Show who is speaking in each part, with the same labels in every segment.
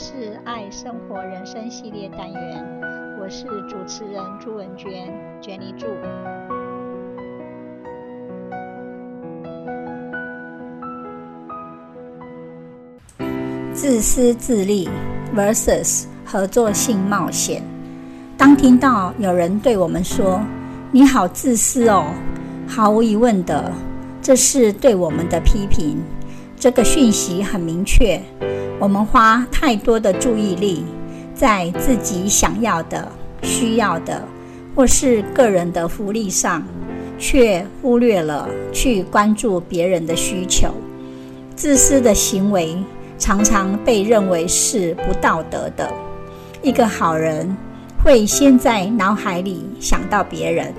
Speaker 1: 是爱生活人生系列单元，我是主持人朱文娟，Jenny 朱。自私自利 vs 合作性冒险。当听到有人对我们说“你好自私哦”，毫无疑问的，这是对我们的批评。这个讯息很明确。我们花太多的注意力在自己想要的、需要的，或是个人的福利上，却忽略了去关注别人的需求。自私的行为常常被认为是不道德的。一个好人会先在脑海里想到别人，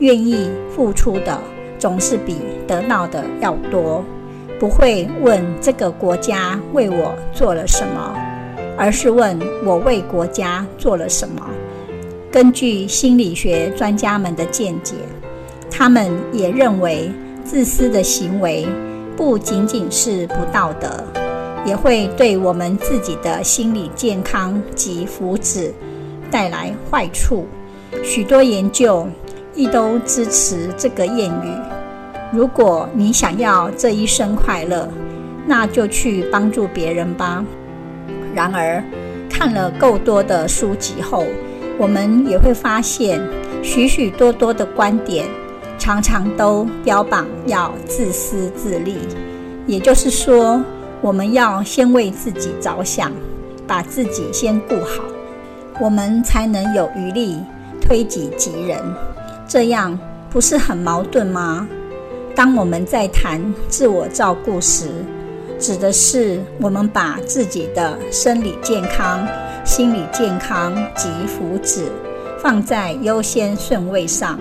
Speaker 1: 愿意付出的总是比得到的要多。不会问这个国家为我做了什么，而是问我为国家做了什么。根据心理学专家们的见解，他们也认为自私的行为不仅仅是不道德，也会对我们自己的心理健康及福祉带来坏处。许多研究亦都支持这个谚语。如果你想要这一生快乐，那就去帮助别人吧。然而，看了够多的书籍后，我们也会发现，许许多多的观点常常都标榜要自私自利。也就是说，我们要先为自己着想，把自己先顾好，我们才能有余力推己及人。这样不是很矛盾吗？当我们在谈自我照顾时，指的是我们把自己的生理健康、心理健康及福祉放在优先顺位上，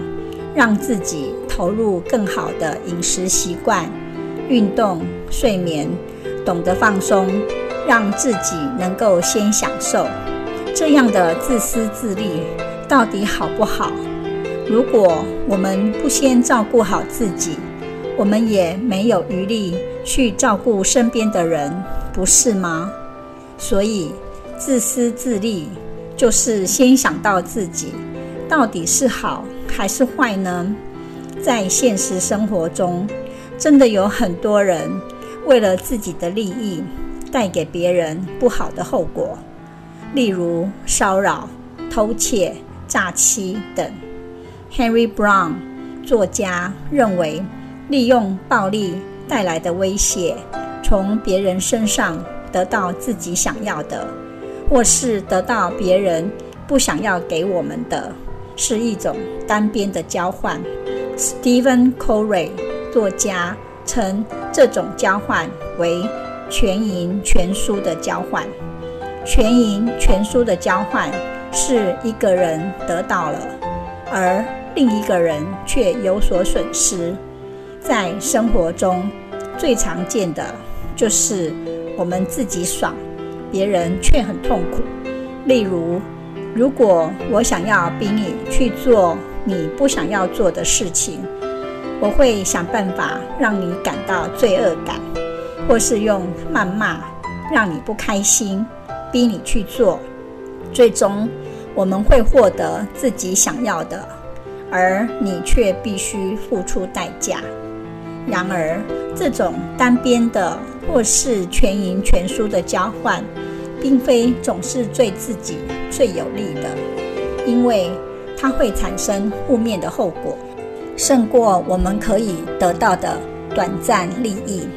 Speaker 1: 让自己投入更好的饮食习惯、运动、睡眠，懂得放松，让自己能够先享受。这样的自私自利到底好不好？如果我们不先照顾好自己，我们也没有余力去照顾身边的人，不是吗？所以，自私自利就是先想到自己，到底是好还是坏呢？在现实生活中，真的有很多人为了自己的利益，带给别人不好的后果，例如骚扰、偷窃、诈欺等。Henry Brown 作家认为，利用暴力带来的威胁，从别人身上得到自己想要的，或是得到别人不想要给我们的，是一种单边的交换。Stephen Covey 作家称这种交换为全赢全输的交换。全赢全输的交换是一个人得到了，而另一个人却有所损失。在生活中，最常见的就是我们自己爽，别人却很痛苦。例如，如果我想要逼你去做你不想要做的事情，我会想办法让你感到罪恶感，或是用谩骂让你不开心，逼你去做。最终，我们会获得自己想要的，而你却必须付出代价。然而，这种单边的或是全赢全输的交换，并非总是对自己最有利的，因为它会产生负面的后果，胜过我们可以得到的短暂利益。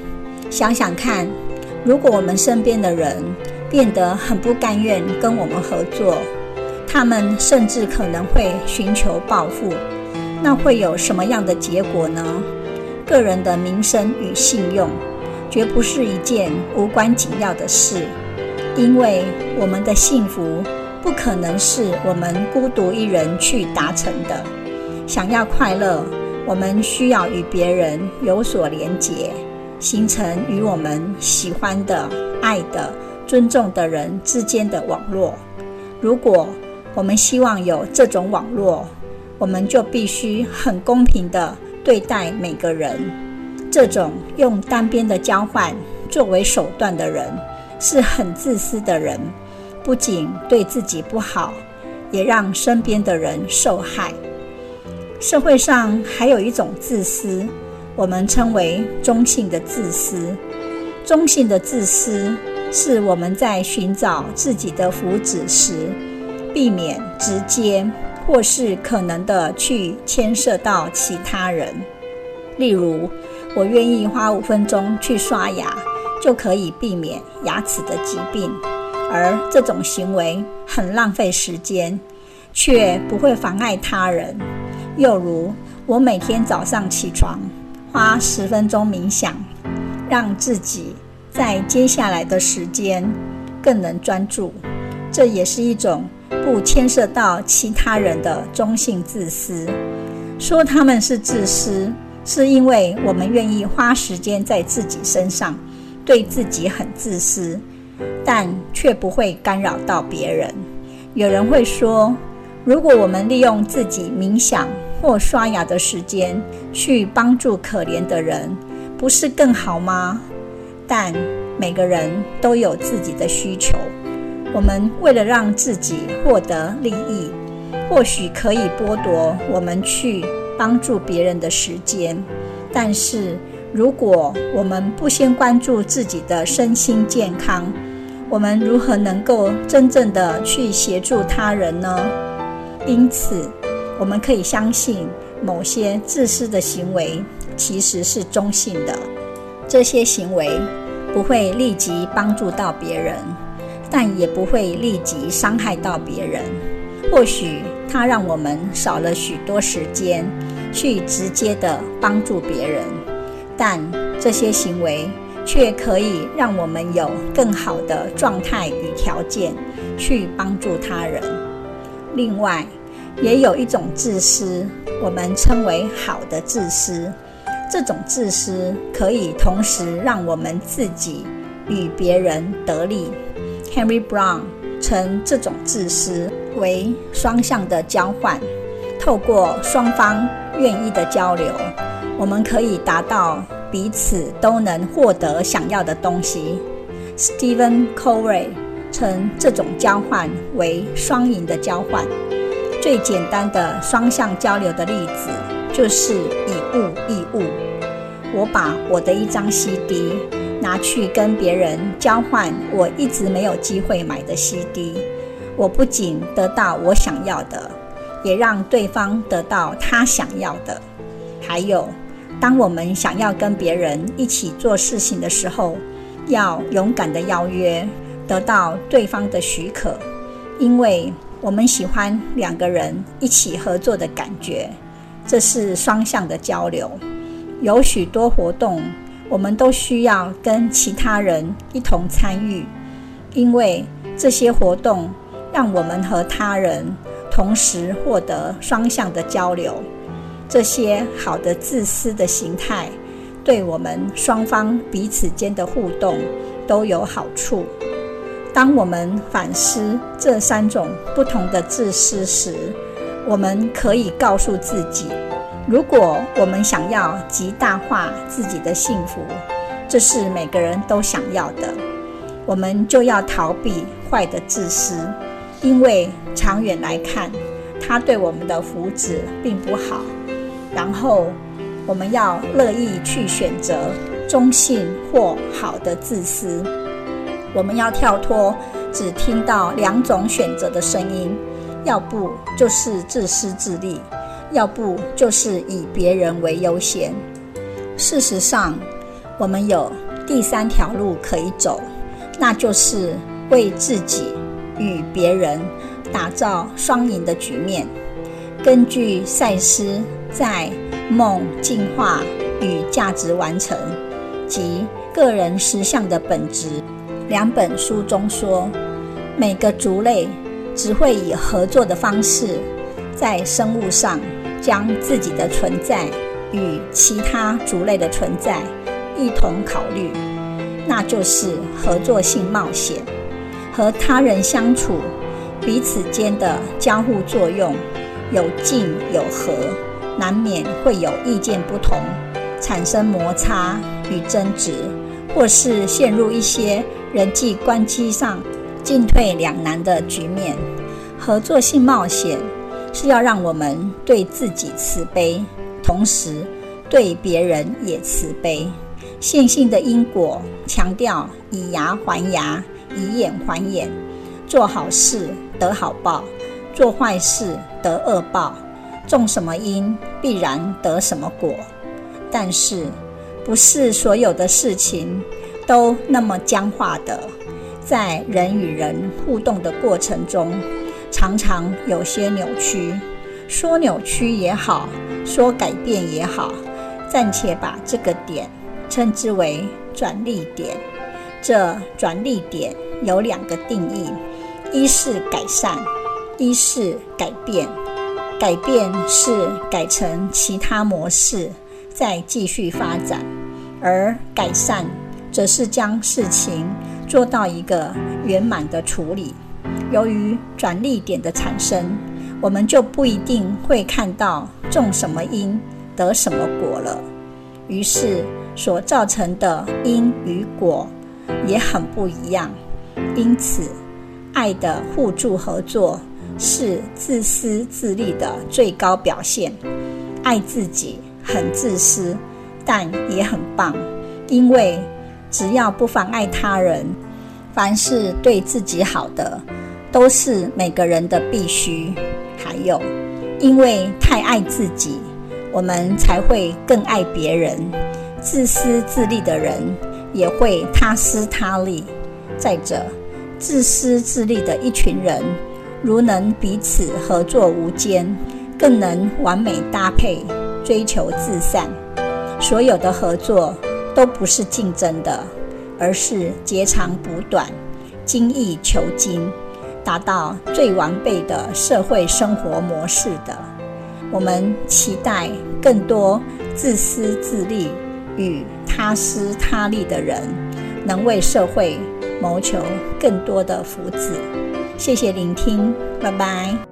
Speaker 1: 想想看，如果我们身边的人变得很不甘愿跟我们合作，他们甚至可能会寻求报复，那会有什么样的结果呢？个人的名声与信用，绝不是一件无关紧要的事，因为我们的幸福不可能是我们孤独一人去达成的。想要快乐，我们需要与别人有所连结，形成与我们喜欢的、爱的、尊重的人之间的网络。如果我们希望有这种网络，我们就必须很公平的。对待每个人，这种用单边的交换作为手段的人，是很自私的人，不仅对自己不好，也让身边的人受害。社会上还有一种自私，我们称为中性的自私。中性的自私是我们在寻找自己的福祉时，避免直接或是可能的去牵涉到其他人。例如，我愿意花五分钟去刷牙，就可以避免牙齿的疾病，而这种行为很浪费时间，却不会妨碍他人。又如，我每天早上起床，花十分钟冥想，让自己在接下来的时间更能专注。这也是一种不牵涉到其他人的中性自私。说他们是自私，是因为我们愿意花时间在自己身上，对自己很自私，但却不会干扰到别人。有人会说，如果我们利用自己冥想或刷牙的时间去帮助可怜的人，不是更好吗？但每个人都有自己的需求。我们为了让自己获得利益，或许可以剥夺我们去帮助别人的时间。但是，如果我们不先关注自己的身心健康，我们如何能够真正的去协助他人呢？因此，我们可以相信某些自私的行为其实是中性的。这些行为不会立即帮助到别人，但也不会立即伤害到别人。或许它让我们少了许多时间去直接的帮助别人，但这些行为却可以让我们有更好的状态与条件去帮助他人。另外，也有一种自私，我们称为好的自私。这种自私可以同时让我们自己与别人得利。Henry Brown 称这种自私为双向的交换，透过双方愿意的交流，我们可以达到彼此都能获得想要的东西。Stephen Covey 称这种交换为双赢的交换。最简单的双向交流的例子就是以物易物。我把我的一张 CD 拿去跟别人交换，我一直没有机会买的 CD。我不仅得到我想要的，也让对方得到他想要的。还有，当我们想要跟别人一起做事情的时候，要勇敢的邀约，得到对方的许可，因为。我们喜欢两个人一起合作的感觉，这是双向的交流。有许多活动，我们都需要跟其他人一同参与，因为这些活动让我们和他人同时获得双向的交流。这些好的自私的形态，对我们双方彼此间的互动都有好处。当我们反思这三种不同的自私时，我们可以告诉自己：如果我们想要极大化自己的幸福，这是每个人都想要的，我们就要逃避坏的自私，因为长远来看，它对我们的福祉并不好。然后，我们要乐意去选择中性或好的自私。我们要跳脱只听到两种选择的声音，要不就是自私自利，要不就是以别人为优先。事实上，我们有第三条路可以走，那就是为自己与别人打造双赢的局面。根据赛斯在《梦进化与价值完成》及个人实相的本质。两本书中说，每个族类只会以合作的方式，在生物上将自己的存在与其他族类的存在一同考虑，那就是合作性冒险。和他人相处，彼此间的交互作用有竞有合，难免会有意见不同，产生摩擦与争执，或是陷入一些。人际关系上进退两难的局面。合作性冒险是要让我们对自己慈悲，同时对别人也慈悲。线性的因果强调以牙还牙，以眼还眼，做好事得好报，做坏事得恶报。种什么因，必然得什么果。但是，不是所有的事情都那么僵化的。在人与人互动的过程中，常常有些扭曲。说扭曲也好，说改变也好，暂且把这个点称之为转捩点。这转捩点有两个定义：一是改善，一是改变。改变是改成其他模式，再继续发展；而改善则是将事情做到一个圆满的处理。由于转力点的产生，我们就不一定会看到种什么因得什么果了，于是所造成的因与果也很不一样。因此，爱的互助合作。是自私自利的最高表现。爱自己很自私，但也很棒，因为只要不妨碍他人，凡是对自己好的，都是每个人的必须。还有，因为太爱自己，我们才会更爱别人。自私自利的人也会他私他利。再者，自私自利的一群人。如能彼此合作无间，更能完美搭配，追求自善。所有的合作都不是竞争的，而是截长补短，精益求精，达到最完备的社会生活模式的。我们期待更多自私自利与他私他利的人，能为社会谋求更多的福祉。谢谢聆听，拜拜。